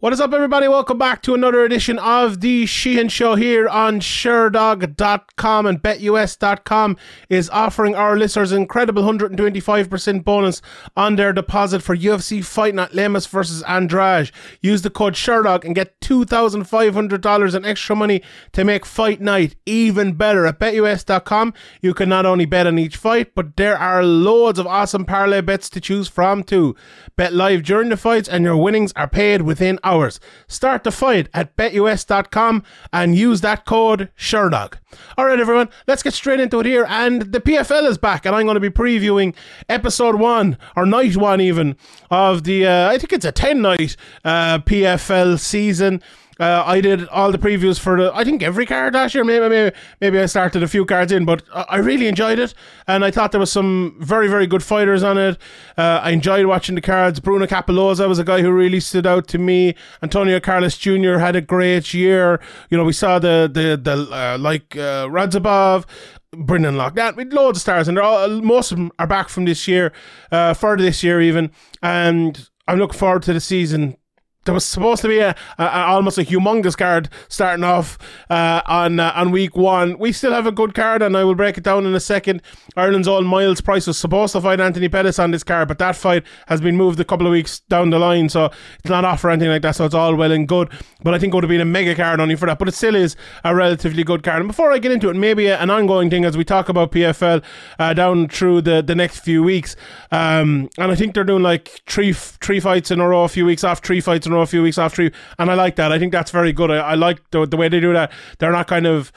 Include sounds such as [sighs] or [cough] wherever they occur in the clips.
What is up, everybody? Welcome back to another edition of the Sheehan Show here on Sherdog.com and BetUS.com is offering our listeners an incredible 125% bonus on their deposit for UFC Fight Night Lemos versus Andrade. Use the code Sherdog and get $2,500 in extra money to make Fight Night even better. At BetUS.com, you can not only bet on each fight, but there are loads of awesome parlay bets to choose from too. Bet live during the fights and your winnings are paid within hours. Start the fight at betus.com and use that code SHERDOG. All right, everyone, let's get straight into it here. And the PFL is back, and I'm going to be previewing episode one, or night one even, of the, uh, I think it's a 10 night uh, PFL season. Uh, I did all the previews for the, I think every card last year. Maybe, maybe, maybe I started a few cards in, but I really enjoyed it, and I thought there was some very, very good fighters on it. Uh, I enjoyed watching the cards. Bruno Cappelozza was a guy who really stood out to me. Antonio Carlos Jr. had a great year. You know, we saw the the the uh, like uh, Radzhabov. Brendan Loughnane, with loads of stars, and they're all, most of them are back from this year, uh, further this year even, and I'm looking forward to the season there was supposed to be a, a, a, almost a humongous card starting off uh, on uh, on week one. We still have a good card, and I will break it down in a second. Ireland's own Myles Price was supposed to fight Anthony Pettis on this card, but that fight has been moved a couple of weeks down the line, so it's not off or anything like that. So it's all well and good. But I think it would have been a mega card only for that. But it still is a relatively good card. And before I get into it, maybe a, an ongoing thing as we talk about PFL uh, down through the, the next few weeks. Um, and I think they're doing like three three fights in a row, a few weeks off, three fights in a row, a few weeks after you, and I like that. I think that's very good. I, I like the, the way they do that. They're not kind of,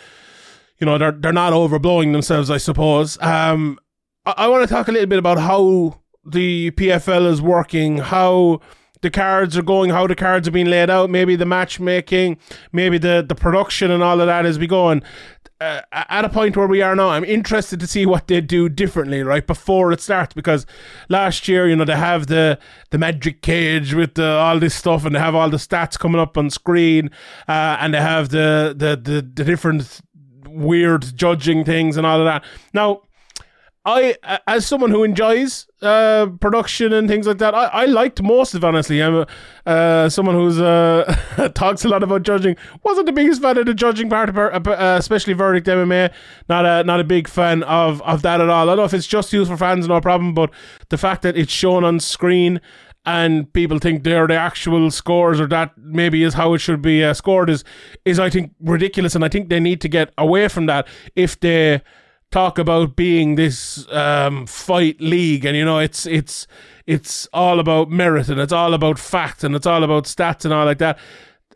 you know, they're they're not overblowing themselves. I suppose. Um, I, I want to talk a little bit about how the PFL is working, how the cards are going, how the cards are being laid out, maybe the matchmaking, maybe the the production and all of that as we go. And uh, at a point where we are now, I'm interested to see what they do differently, right before it starts. Because last year, you know, they have the the magic cage with the, all this stuff, and they have all the stats coming up on screen, uh, and they have the, the the the different weird judging things and all of that. Now I, as someone who enjoys uh, production and things like that, I, I liked most of honestly. I'm a, uh, someone who's uh, [laughs] talks a lot about judging. Wasn't the biggest fan of the judging part, of, uh, especially verdict MMA. Not a not a big fan of of that at all. I don't know if it's just used for fans, no problem. But the fact that it's shown on screen and people think they're the actual scores or that maybe is how it should be uh, scored is is I think ridiculous, and I think they need to get away from that if they talk about being this um, fight league, and you know, it's it's it's all about merit and it's all about fact and it's all about stats and all like that.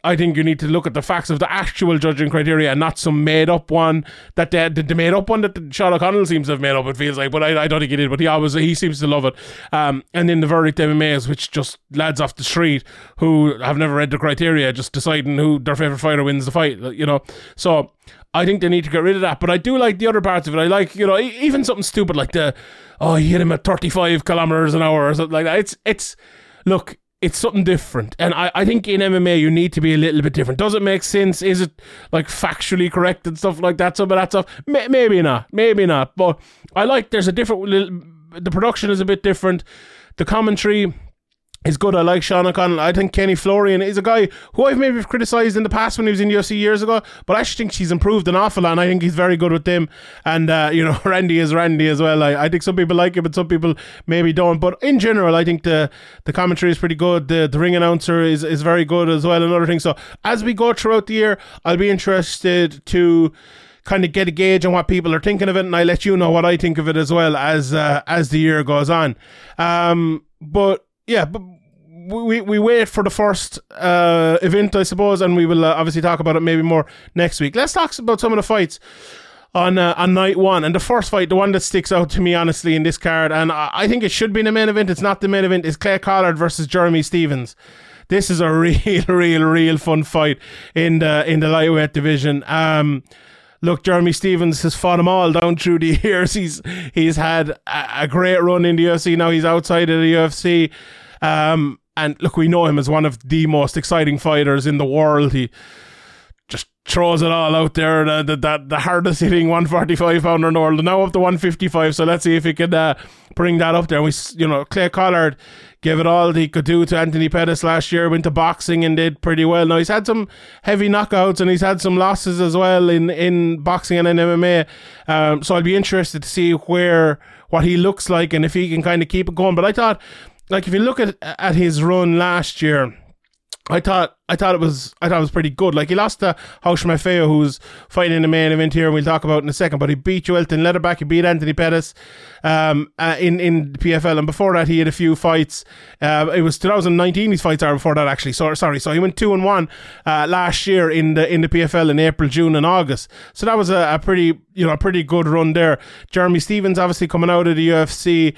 I think you need to look at the facts of the actual judging criteria and not some made up one that they, the, the made up one that Sean O'Connell seems to have made up. It feels like, but I, I don't think he did. But he always he seems to love it. Um, and then the verdict MMAs, which just lads off the street who have never read the criteria, just deciding who their favorite fighter wins the fight. You know, so I think they need to get rid of that. But I do like the other parts of it. I like, you know, even something stupid like the, oh, he hit him at 35 kilometers an hour or something like that. It's, it's, look, it's something different. And I, I think in MMA, you need to be a little bit different. Does it make sense? Is it like factually correct and stuff like that? Some of that stuff? May, maybe not. Maybe not. But I like there's a different, the production is a bit different. The commentary, is good. I like Sean O'Connell. I think Kenny Florian is a guy who I've maybe criticised in the past when he was in UFC years ago, but I actually think he's improved an awful lot. And I think he's very good with them. And, uh, you know, [laughs] Randy is Randy as well. I, I think some people like him but some people maybe don't. But in general, I think the, the commentary is pretty good. The, the ring announcer is, is very good as well, and other things. So as we go throughout the year, I'll be interested to kind of get a gauge on what people are thinking of it, and I let you know what I think of it as well as uh, as the year goes on. Um, but yeah, but we, we wait for the first uh, event, I suppose, and we will uh, obviously talk about it maybe more next week. Let's talk about some of the fights on uh, on night one. And the first fight, the one that sticks out to me honestly in this card, and I, I think it should be the main event. It's not the main event. Is Clay Collard versus Jeremy Stephens. This is a [laughs] real, real, real fun fight in the in the lightweight division. Um, look, Jeremy Stephens has fought them all down through the [laughs] years. He's he's had a, a great run in the UFC. Now he's outside of the UFC. Um, and look, we know him as one of the most exciting fighters in the world. He throws it all out there. The, the, the, hardest hitting 145 pounder in the world, now up to 155. So let's see if he can uh, bring that up there. We, you know, Clay Collard gave it all he could do to Anthony Pettis last year. Went to boxing and did pretty well. Now he's had some heavy knockouts and he's had some losses as well in in boxing and in MMA. Um, so I'll be interested to see where what he looks like and if he can kind of keep it going. But I thought, like, if you look at at his run last year I thought I thought it was I thought it was pretty good. Like he lost to Raush Manfio, who's fighting in the main event here, and we'll talk about in a second. But he beat Joilton Lutterbach, he beat Anthony Pettis um, uh, in in PFL, and before that he had a few fights. Uh, it was 2019 his fights are before that actually. So sorry, so he went two and one uh, last year in the in the PFL in April, June, and August. So that was a, a pretty you know a pretty good run there. Jeremy Stephens obviously coming out of the UFC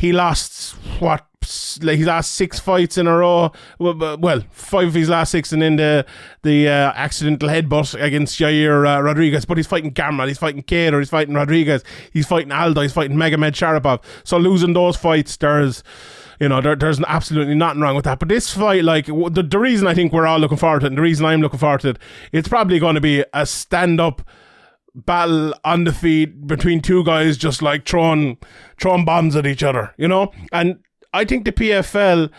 he lost what like his last six fights in a row. Well, five of his last six, and then the the uh, accidental headbutt against Yair uh, Rodriguez. But he's fighting Gamrot, he's fighting Kattar, he's fighting Rodriguez, he's fighting Aldo, he's fighting Magomedsharipov. So losing those fights, there's you know, there, there's absolutely nothing wrong with that. But this fight, like, the, the reason I think we're all looking forward to it, and the reason I'm looking forward to it, it's probably going to be a stand up battle on the feet between two guys just like throwing throwing bombs at each other, you know? And I think the PFL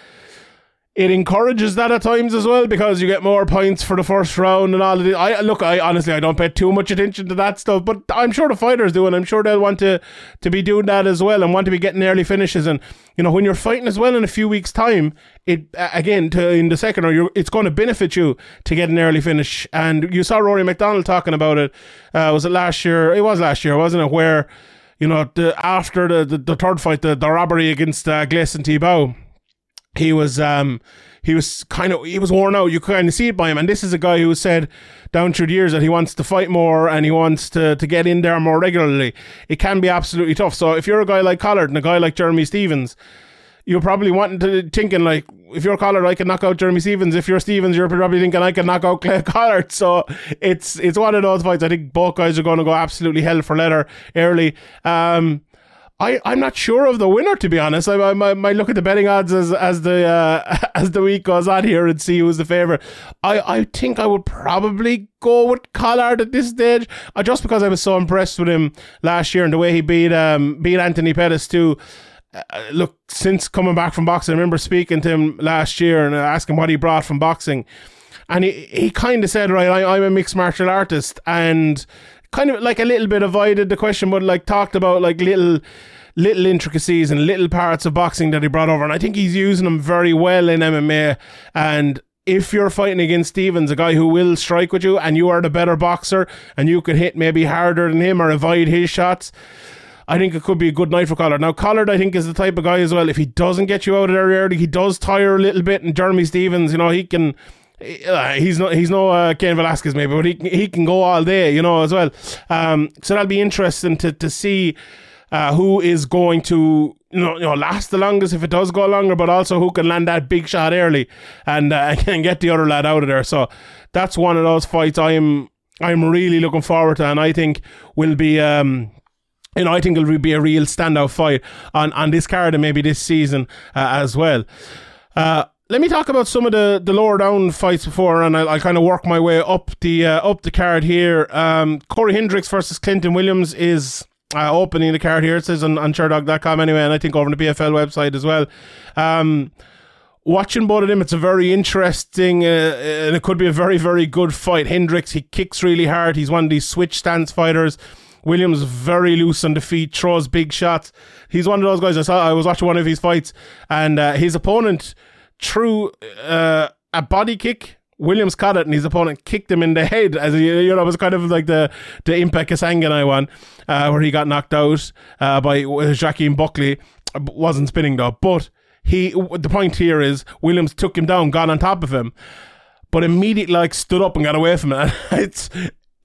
it encourages that at times as well because you get more points for the first round and all of it. I look, I honestly I don't pay too much attention to that stuff, but I'm sure the fighters do, and I'm sure they'll want to to be doing that as well and want to be getting early finishes. And you know when you're fighting as well in a few weeks' time, it again to in the second or it's going to benefit you to get an early finish. And you saw Rory MacDonald talking about it. Uh, was it last year? It was last year, wasn't it? Where you know the after the the, the third fight, the, the robbery against uh, Gleison Tibau he was um he was kind of he was worn out. You kind of see it by him. And this is a guy who said down through the years that he wants to fight more and he wants to to get in there more regularly. It can be absolutely tough. So if you're a guy like Collard and a guy like Jeremy Stephens, you're probably wanting to thinking like if you're Collard, I can knock out Jeremy Stephens. If you're Stephens, you're probably thinking I can knock out Clay [laughs] Collard. So it's it's one of those fights. I think both guys are going to go absolutely hell for leather early. Um, I, I'm not sure of the winner to be honest. I, I, I might look at the betting odds as as the uh, [laughs] as the week goes on here and see who's the favourite. I, I think I would probably go with Collard at this stage, uh, just because I was so impressed with him last year and the way he beat um beat Anthony Pettis too. Uh, look, since coming back from boxing, I remember speaking to him last year and asking what he brought from boxing, and he he kind of said, right, I, I'm a mixed martial artist and kind of like a little bit avoided the question, but like talked about like little little intricacies and little parts of boxing that he brought over. And I think he's using them very well in MMA. And if you're fighting against Stephens, a guy who will strike with you, and you are the better boxer, and you could hit maybe harder than him or avoid his shots, I think it could be a good night for Collard. Now, Collard, I think, is the type of guy as well. If he doesn't get you out of there early, he does tire a little bit. And Jeremy Stephens, you know, he can uh, he's no he's no uh, Cain Velasquez maybe, but he he can go all day, you know, as well. Um, so that'll be interesting to to see uh, who is going to you know, you know last the longest if it does go longer, but also who can land that big shot early and uh, [laughs] and get the other lad out of there. So that's one of those fights I'm I'm really looking forward to, and I think will be. Um, you know, I think it'll be a real standout fight on, on this card and maybe this season uh, as well. Uh, let me talk about some of the, the lower down fights before, and I'll, I'll kind of work my way up the uh, up the card here. Um, Cory Hendricks versus Clinton Williams is uh, opening the card here. It says on, on Sherdog.com anyway, and I think over on the PFL website as well. Um, watching both of them, it's a very interesting, uh, and it could be a very, very good fight. Hendricks, he kicks really hard. He's one of these switch stance fighters. Williams very loose on the feet, throws big shots. He's one of those guys. I saw. I was watching one of his fights, and uh, his opponent threw uh, a body kick. Williams caught it and his opponent kicked him in the head as you know it was kind of like the the Impa Kasanganay one uh, where he got knocked out uh, by Joaquin Buckley. Wasn't spinning though but he the point here is Williams took him down got on top of him but immediately like stood up and got away from it. [laughs] It's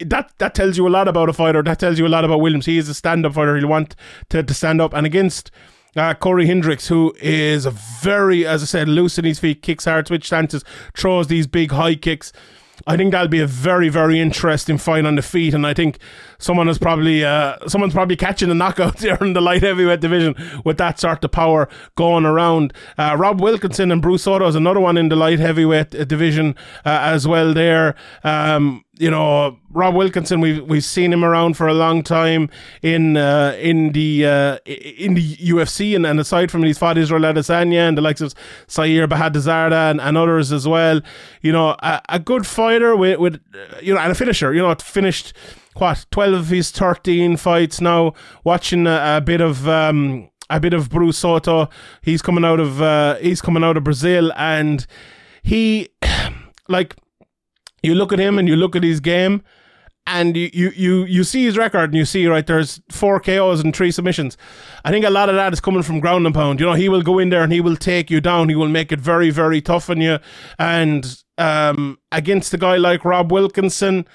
that that tells you a lot about a fighter. That tells you a lot about Williams. He is a stand-up fighter. He'll want to, to stand up. And against uh, Cory Hendricks, who is very, as I said, loose in his feet, kicks hard, switch stances, throws these big high kicks. I think that'll be a very, very interesting fight on the feet. And I think someone is probably uh, someone's probably catching the knockout [laughs] there in the light heavyweight division with that sort of power going around. Uh, Rob Wilkinson and Bruce Souto is another one in the light heavyweight division uh, as well. There, um, you know, Rob Wilkinson, we've we've seen him around for a long time in uh, in the uh, in the UFC, and, and aside from he's fought Israel Adesanya and the likes of Siyar Bahadurzada and, and others as well. You know, a, a good fighter with with you know and a finisher. You know, finished what twelve of his thirteen fights now. Watching a, a bit of. Um, a bit of Bruce Souto. He's coming out of uh, he's coming out of Brazil, and he [clears throat] like you look at him and you look at his game and you, you, you, you see his record and you see, right, there's four KOs and three submissions. I think a lot of that is coming from ground and pound. You know, he will go in there and he will take you down. He will make it very, very tough on you. And um, against a guy like Rob Wilkinson,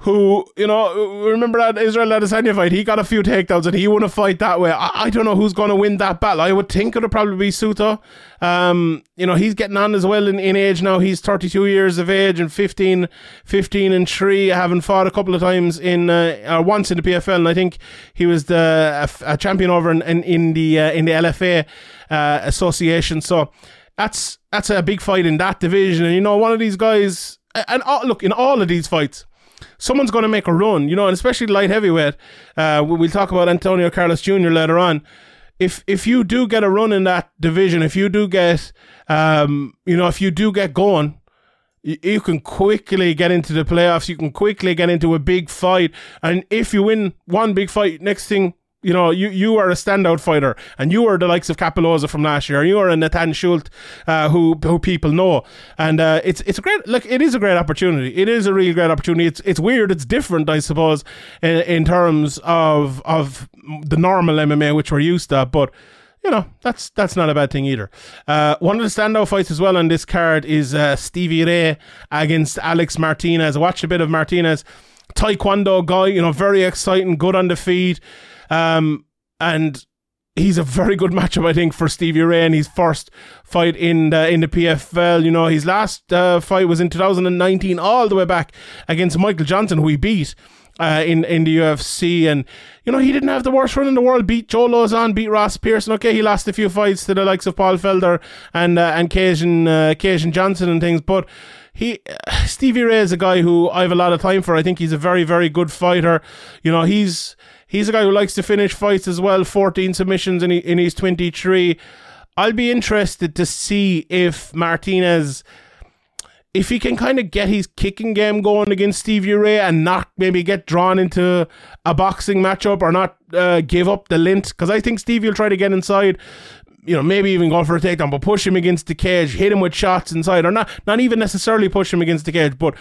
who, you know, remember that Israel Adesanya fight? He got a few takedowns and he won a fight that way. I, I don't know who's going to win that battle. I would think it would probably be Souto. Um, you know, he's getting on as well in, in age now. He's 32 years of age and 15, 15 and 3, having fought a couple of times in, uh, once in the PFL. And I think he was the a, a champion over in, in, in the, uh, in the LFA uh, association. So that's, that's a big fight in that division. And, you know, one of these guys, and look, in all of these fights, someone's going to make a run, you know, and especially light heavyweight. Uh, we'll talk about Antonio Carlos Jr. later on. If if you do get a run in that division, if you do get, um, you know, if you do get going, you, you can quickly get into the playoffs. You can quickly get into a big fight, and if you win one big fight, next thing you know, you, you are a standout fighter, and you are the likes of Cappelozza from last year. You are a Natan Schulte, uh, who who people know, and uh, it's it's a great look. It is a great opportunity. It is a really great opportunity. It's it's weird. It's different, I suppose, in, in terms of of the normal MMA which we're used to, but you know that's that's not a bad thing either. Uh, one of the standout fights as well on this card is uh, Stevie Ray against Alex Martinez. I watched a bit of Martinez, Taekwondo guy, you know, very exciting, good on the feet. Um, and he's a very good matchup, I think, for Stevie Ray in his first fight in the, in the PFL. You know, his last uh, fight was in 2019, all the way back against Michael Johnson, who he beat. Uh, in in the UFC, and you know he didn't have the worst run in the world. Beat Joe Lauzon, beat Ross Pearson. Okay, he lost a few fights to the likes of Paul Felder and uh, and Kajan uh, Kajan Johnson and things, but he [sighs] Stevie Ray is a guy who I have a lot of time for. I think he's a very very good fighter. You know, he's He's a guy who likes to finish fights as well. 14 submissions in, in his 23. I'll be interested to see if Martinez, if he can kind of get his kicking game going against Stevie Ray and not maybe get drawn into a boxing matchup or not uh, give up the lint. Because I think Stevie will try to get inside you know, maybe even go for a takedown, but push him against the cage, hit him with shots inside, or not, not even necessarily push him against the cage, but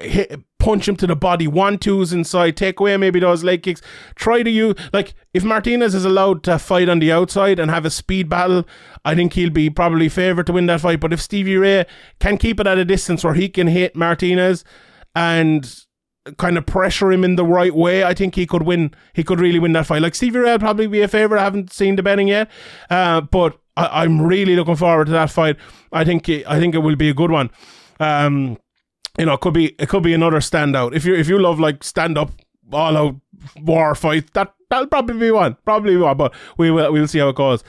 hit, punch him to the body, one twos inside, take away maybe those leg kicks. Try to use like if Martinez is allowed to fight on the outside and have a speed battle, I think he'll be probably favourite to win that fight. But if Stevie Ray can keep it at a distance where he can hit Martinez and kind of pressure him in the right way, I think he could win. He could really win that fight. Like Stevie Ray probably be a favourite. I haven't seen the betting yet, uh, but I, am really looking forward to that fight. I think I think it will be a good one. Um, you know, it could be it could be another standout. If you if you love like stand up all out war fight, that that'll probably be one, probably one. But we will we'll see how it goes.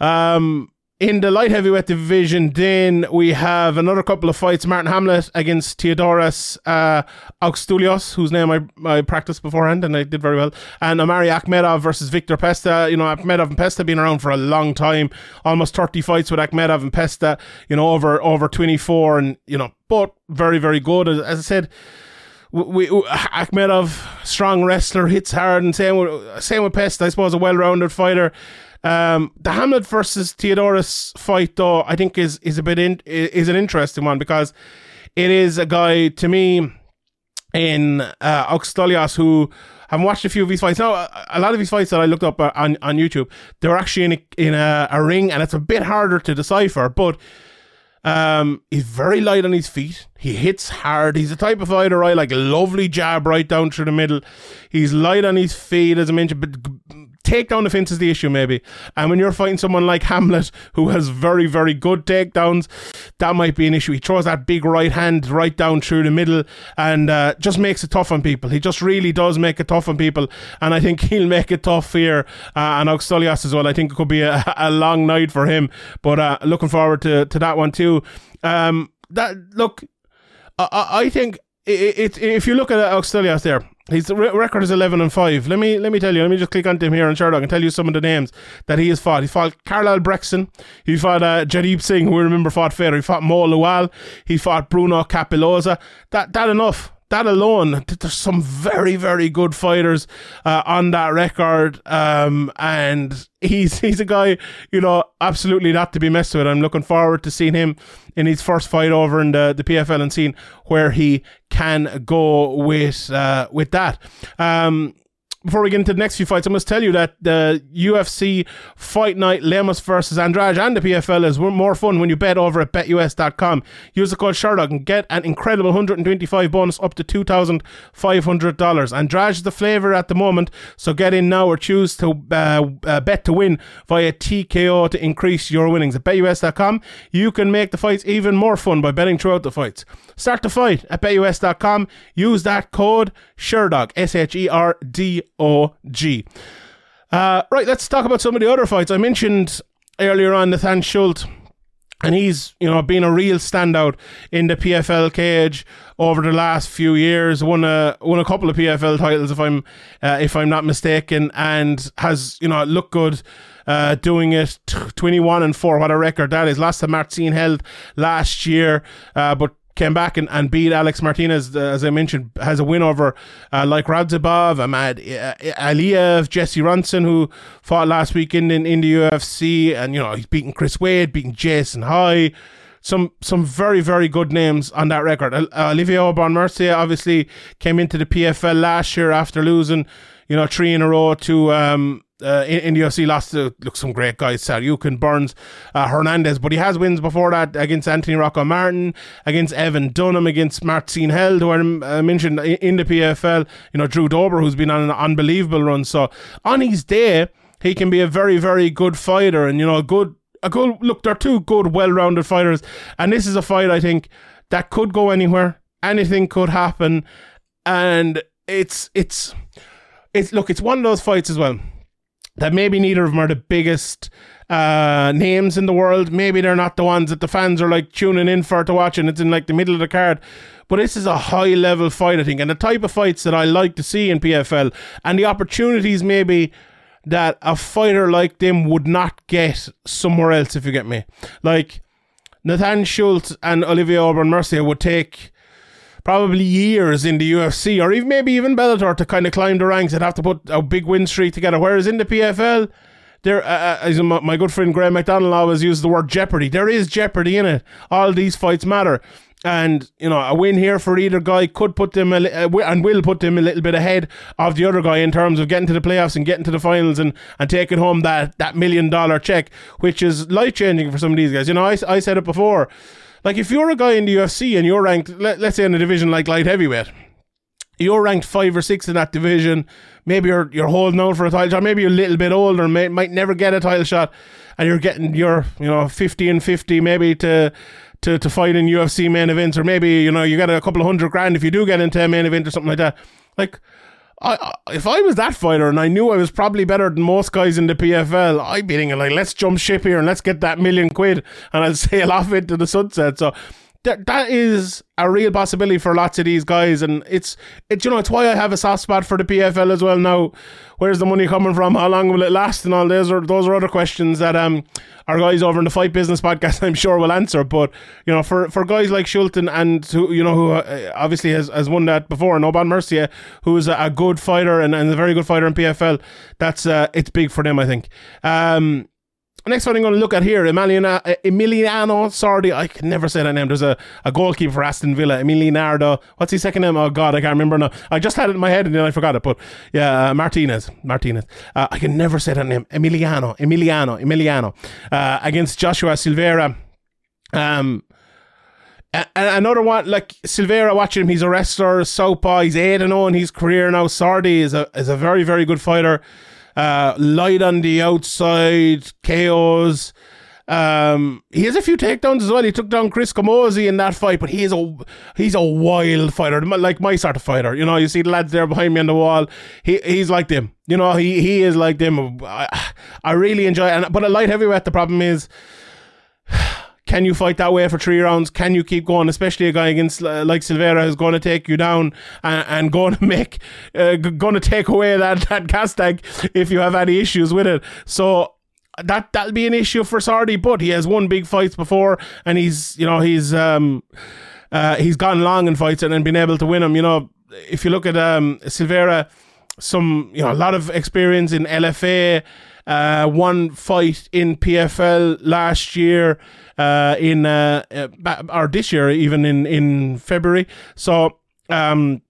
Um, in the light heavyweight division, then we have another couple of fights. Marthin Hamlet against Teodoras uh, whose name I, I practiced beforehand and I did very well. And Omari Akhmedov versus Viktor Pesta. You know, Akhmedov and Pesta been around for a long time, almost 30 fights with Akhmedov and Pesta, you know, over, over 24. And, you know, but very, very good. As, as I said, we, we Akhmedov, strong wrestler, hits hard, and same with, same with Pesta, I suppose, a well rounded fighter. Um, the Hamlet versus Teodoras fight, though, I think is is a bit in, is an interesting one because it is a guy to me in uh, Aukstuolis who have watched a few of his fights. Now, a lot of his fights that I looked up on on YouTube, they're actually in a, in a, a ring, and it's a bit harder to decipher, but. Um, he's very light on his feet. He hits hard. He's the type of fighter right, like lovely jab right down through the middle. He's light on his feet, as I mentioned, but takedown defense is the issue, maybe. And when you're fighting someone like Hamlet, who has very, very good takedowns, that might be an issue. He throws that big right hand right down through the middle and uh, just makes it tough on people. He just really does make it tough on people. And I think [laughs] he'll make it tough here. Uh, and Auxilias as well. I think it could be a, [laughs] a long night for him. But uh, looking forward to, to that one too. Um, that Look, I, I think it, it, if you look at Auxilias there, his record is eleven and five. Let me let me tell you. Let me just click onto him here on Sherdog and tell you some of the names that he has fought. He fought Carl Brexton. He fought uh, Jaideep Singh, who we remember fought fair. He fought Mo Lawal. He fought Bruno Cappelozza. That that enough that alone, there's some very, very good fighters uh, on that record, um, and he's [laughs] he's a guy, you know, absolutely not to be messed with. I'm looking forward to seeing him in his first fight over in the, the PFL and seeing where he can go with uh, with that. Um, before we get into the next few fights, I must tell you that the UFC Fight Night Lemos versus Andrade and the PFL is more fun when you bet over at betus.com. Use the code Sherdog and get an incredible 125 bonus up to $2,500. Andrade is the flavour at the moment, so get in now or choose to uh, uh, bet to win via TKO to increase your winnings. At betus.com, you can make the fights even more fun by betting throughout the fights. Start the fight at betus.com. Use that code Sherdog, S H E R D O G. Uh, right, let's talk about some of the other fights. I mentioned earlier on Natan Schulte, and he's you know been a real standout in the PFL cage over the last few years. Won a won a couple of PFL titles if I'm uh, if I'm not mistaken, and has you know looked good. Uh, doing it t- 21 and 4 what a record that is last time Marcin Held last year uh, but came back and, and beat Alex Martinez, uh, as I mentioned, has a win over uh, Loik Radzhabov, Ahmad uh, Aliyev, Jesse Ronson, who fought last weekend in, in the UFC, and you know he's beaten Chris Wade, beaten Jason High. Some some very very good names on that record. Uh, Olivier Aubin Mercier obviously came into the PFL last year after losing, you know, three in a row to um, uh, in, in, the UFC lost to look some great guys, Tsarukyan, Burns, uh, Hernandez, but he has wins before that against Anthony Rocco Martin, against Evan Dunham, against Marcin Held, who I uh, mentioned in the PFL. You know Drew Dober, who's been on an unbelievable run. So on his day, he can be a very very good fighter, and you know a good a good look. They're two good, well-rounded fighters, and this is a fight I think that could go anywhere. Anything could happen, and it's it's it's look. It's one of those fights as well that maybe neither of them are the biggest uh, names in the world. Maybe they're not the ones that the fans are like tuning in for to watch, and it's in like the middle of the card. But this is a high level fight, I think, and the type of fights that I like to see in PFL, and the opportunities maybe that a fighter like them would not get somewhere else. If you get me, like Natan Schulte and Olivier Aubin Mercier would take probably years in the UFC or even maybe even Bellator to kind of climb the ranks. They'd have to put a big win streak together. Whereas in the PFL, there, uh, uh, as my good friend Graham McDonald always uses the word jeopardy. There is jeopardy in it. All these fights matter. And you know, a win here for either guy could put them a, uh, and will put them a little bit ahead of the other guy in terms of getting to the playoffs and getting to the finals and, and taking home that, that million dollar check, which is life changing for some of these guys. You know, I, I said it before. Like if you're a guy in the UFC and you're ranked, let, let's say in a division like light heavyweight, you're ranked five or six in that division. Maybe you're you're holding out for a title shot. Maybe you're a little bit older may, might never get a title shot, and you're getting your you know fifty and fifty maybe to to to fight in UFC main events, or maybe you know you get a couple of hundred grand if you do get into a main event or something like that. Like I, if I was that fighter and I knew I was probably better than most guys in the PFL, I'd be thinking like, let's jump ship here and let's get that million quid and I'll [laughs] sail off into the sunset. So that that is a real possibility for lots of these guys, and it's it. You know, it's why I have a soft spot for the PFL as well. Now, where's the money coming from? How long will it last? And all those are those are other questions that um our guys over in the Fight Business podcast, [laughs] I'm sure, will answer. But you know, for for guys like Shulton and who you know who uh, obviously has, has won that before, and Aubin Mercier, who is a, a, good fighter and, and a very good fighter in PFL, that's uh, it's big for them, I think. Um, Next one I'm going to look at here, Emiliano, Emiliano Sordi. I can never say that name. There's a, a goalkeeper for Aston Villa, Emiliano. What's his second name? Oh, God, I can't remember now. I just had it in my head and then I forgot it. But yeah, uh, Martinez. Martinez. Uh, I can never say that name. Emiliano. Emiliano. Emiliano. Uh, against Joshua Silveira. Um, and another one like Silveira watching him he's a wrestler southpaw he's 8 and 0 in his career now Sordi is a is a very very good fighter uh, light on the outside, chaos. Um, he has a few takedowns as well. He took down Chris Camozzi in that fight, but he's a he's a wild fighter, like my sort of fighter. You know, you see the lads there behind me on the wall. He he's like them. You know, he he is like them. I, I really enjoy it. And, but a light heavyweight, the problem is. Can you fight that way for three rounds? Can you keep going? Especially a guy against uh, like Silveira who's going to take you down and, and going [laughs] to make, uh, going to take away that [laughs] that gas tank if you have any issues with it. So that that'll be an issue for Sordi, but he has won big fights before, and he's you know he's um uh, he's gone long in fights and, been able to win them. You know, if you look at um Silveira, some you know a lot of experience in LFA, uh, one fight in PFL last year, uh, in uh, uh, or this year even in in February. So um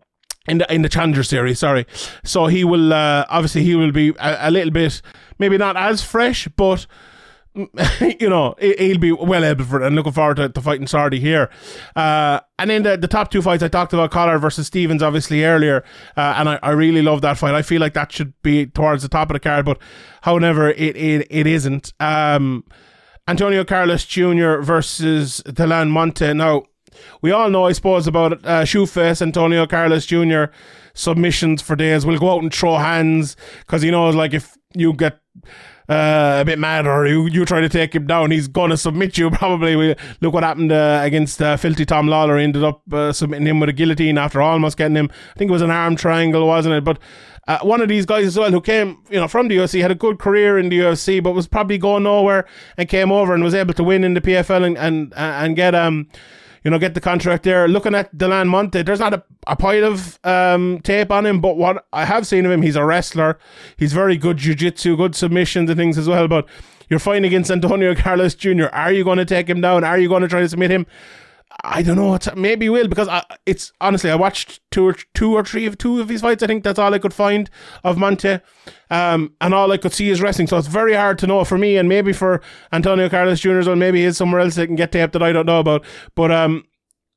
in the in the Challenger series. Sorry, so he will uh, obviously he will be a, a, little bit maybe not as fresh, but [laughs] you know he'll be well able for it. And looking forward to, to fighting Sordi here. Uh, and in the, the top two fights, I talked about Collard versus Stephens obviously earlier, uh, and I, I really love that fight. I feel like that should be towards the top of the card, but however, it it, it isn't. Um, Antonio Carlos Jr. versus Delan Monte. Now, we all know, I suppose, about uh, Shoeface, Antonio Carlos Jr. submissions for days. We'll go out and throw hands because he knows, like, if you get uh, a bit mad or you, you try to take him down, he's going to submit you [laughs] probably. We, look what happened uh, against uh, Filthy Tom Lawlor. He ended up uh, submitting him with a guillotine after almost getting him. I think it was an arm triangle, wasn't it? But uh, one of these guys as well who came, you know, from the UFC, had a good career in the UFC, but was probably going nowhere and came over and was able to win in the PFL and and, and get um you know, get the contract there. Looking at Delan Monte, there's not a, a pile of um, tape on him, but what I have seen of him, he's a wrestler. He's very good jiu-jitsu, good submissions and things as well. But you're fighting against Antonio [laughs] Carlos Jr. Are you going to take him down? Are you going to try to submit him? I don't know. Maybe will because I, it's honestly I watched two or two or three of two of his fights. I think that's all I could find of Monte, um, and all I could see is wrestling. So it's very hard to know for me, and maybe for Antonio Carlos Jr. or maybe he's somewhere else that can get tape that I don't know about. But um,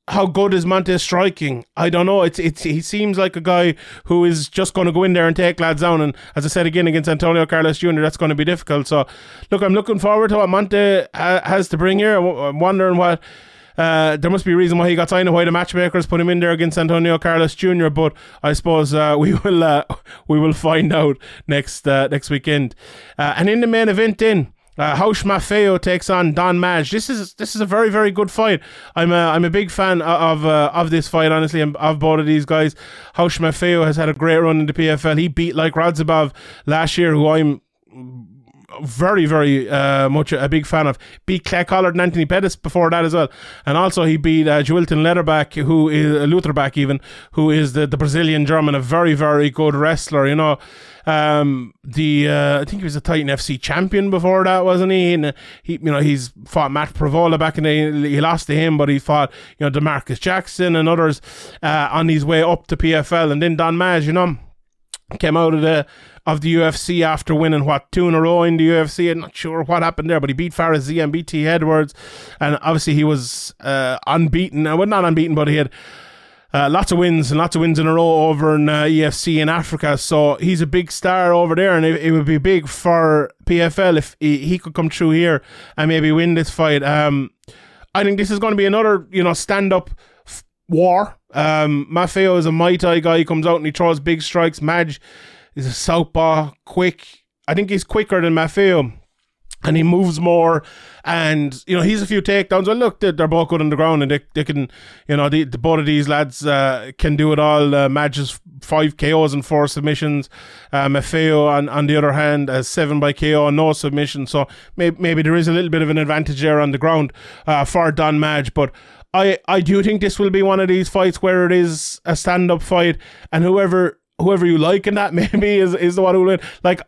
how good is Monte striking? I don't know. It's it's he seems like a guy who is just going to go in there and take lads down. And as I said again against Antonio Carlos Jr., that's going to be difficult. So look, I'm looking forward to what Monte ha- has to bring here. I'm wondering what uh, there must be a reason why he got signed and why the matchmakers put him in there against Antonio Carlos Jr. But I suppose uh, [laughs] we will uh, we will find out next uh, next weekend. Uh, and in the main event, in uh, Raush Manfio takes on Don Madge. This is this is a very very good fight. I'm a I'm a big fan of uh, of this fight. Honestly, of both of these guys. Raush Manfio has had a great run in the PFL. He beat Loik Radzhabov last year, who I'm very, very uh, much a big fan of. Beat Clay Collard and Anthony Pettis before that as well. And also he beat uh, Joilton Lutterbach, who is uh, Lutterbach even, who is the, the Brazilian German, a very, very good wrestler, you know. Um, the uh, I think he was a Titan FC champion before that, wasn't he? And uh, he, you know, he's fought Matt Frevola back in the. He lost to him, but he fought you know Demarcus Jackson and others uh, on his way up to PFL, and then Don Madge, you know, came out of the of the UFC after winning what two in a row in the UFC. I'm not sure what happened there, but he beat Fares and beat T. Edwards, and obviously he was uh, unbeaten. Uh, well, not unbeaten, but he had. Uh, lots of wins and lots of wins in a row over in uh, EFC in Africa. So he's a big star over there, and it, it would be big for PFL if he, he, could come through here and maybe win this fight. Um, I think this is going to be another, you know, stand up f- war. Um, Manfio is a Muay Thai guy. He comes out and he throws big strikes. Madge He's a southpaw, quick. I think he's quicker than Manfio. And he moves more, and you know he's a few takedowns. Well, look, they're, they're both good on the ground, and they, they can, you know, the, the both of these lads uh, can do it all. Uh, Madge's five KOs and four submissions. Uh, Manfio, on, on the other hand, has seven by KO no submission. So maybe, maybe there is a little bit of an advantage there on the ground uh, for Don Madge. But I, I do think this will be one of these fights where it is a stand up fight, and whoever whoever you like in that [laughs] maybe is, is the one who will win. Like,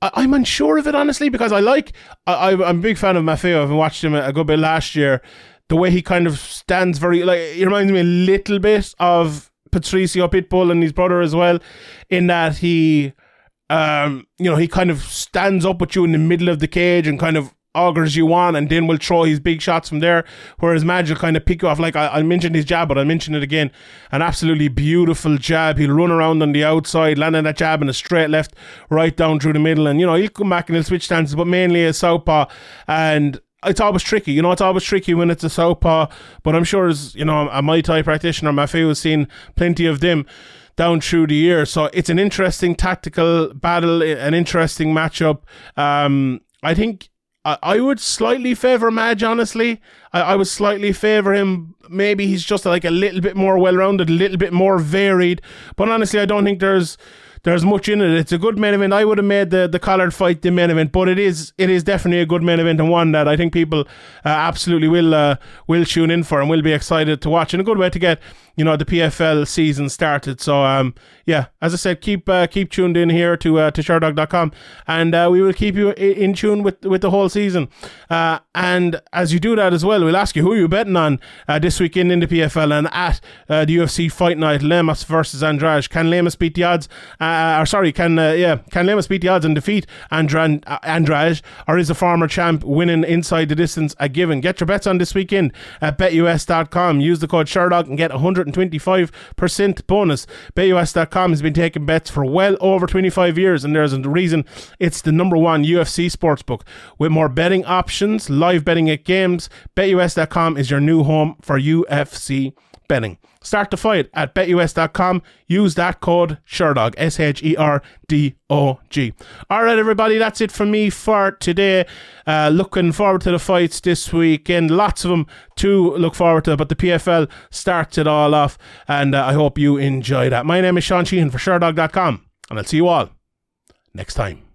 I, am unsure of it, honestly, because I like, I, I'm a big fan of Manfio. I've watched him a good bit last year. The way he kind of stands very, like, he reminds me a little bit of Patricio Pitbull and his brother as well, in that he, um, you know, he kind of stands up with you in the middle of the cage and kind of augers you want, and then will throw his big shots from there. Whereas will kind of pick you off. Like I, I mentioned his jab, but I'll mention it again. An absolutely beautiful jab. He'll run around on the outside, landing that jab in a straight left, right down through the middle. And, you know, he'll come back and he'll switch stances, but mainly a southpaw. And it's always tricky. You know, it's always tricky when it's a southpaw. But I'm sure, as you know, a Muay Thai practitioner, Manfio has seen plenty of them down through the year. So it's an interesting tactical battle, an interesting matchup. Um, I think I, I would slightly favour Madge, honestly. I, I would slightly favour him. Maybe he's just like a little bit more well rounded, a little bit more varied. But honestly, I don't think there's there's much in it. It's a good main event. I would have made the the Collard fight the main event, but it is it is definitely a good main event and one that I think people uh, absolutely will uh, will tune in for and will be excited to watch. And a good way to get you know the PFL season started. So um yeah, as I said, keep uh, keep tuned in here to uh, to sherdog.com and uh, we will keep you in tune with with the whole season. Uh, and as you do that as well, we'll ask you who you betting on uh, this weekend in the PFL and at uh, the UFC Fight Night, Lemos versus Andrade. Can Lemos beat the odds? Uh, or sorry, can yeah, can Lemos beat the odds and defeat Andrade, or is the former champ winning inside the distance a given? Get your bets on this weekend at betus.com. Use the code Sherdog and get 125% bonus. BetUS.com has been taking bets for well over 25 years, and there's a reason it's the number one UFC sportsbook. With more betting options, live betting at games, BetUS.com is your new home for UFC betting. Start the fight at betus.com. Use that code SHERDOG, S H E R D O G. All right, everybody, that's it for me for today. Uh, looking forward to the fights this weekend. Lots of them to look forward to, but the PFL starts it all off, and uh, I hope you enjoy that. My name is Sean Sheehan for Sherdog.com, and I'll see you all next time.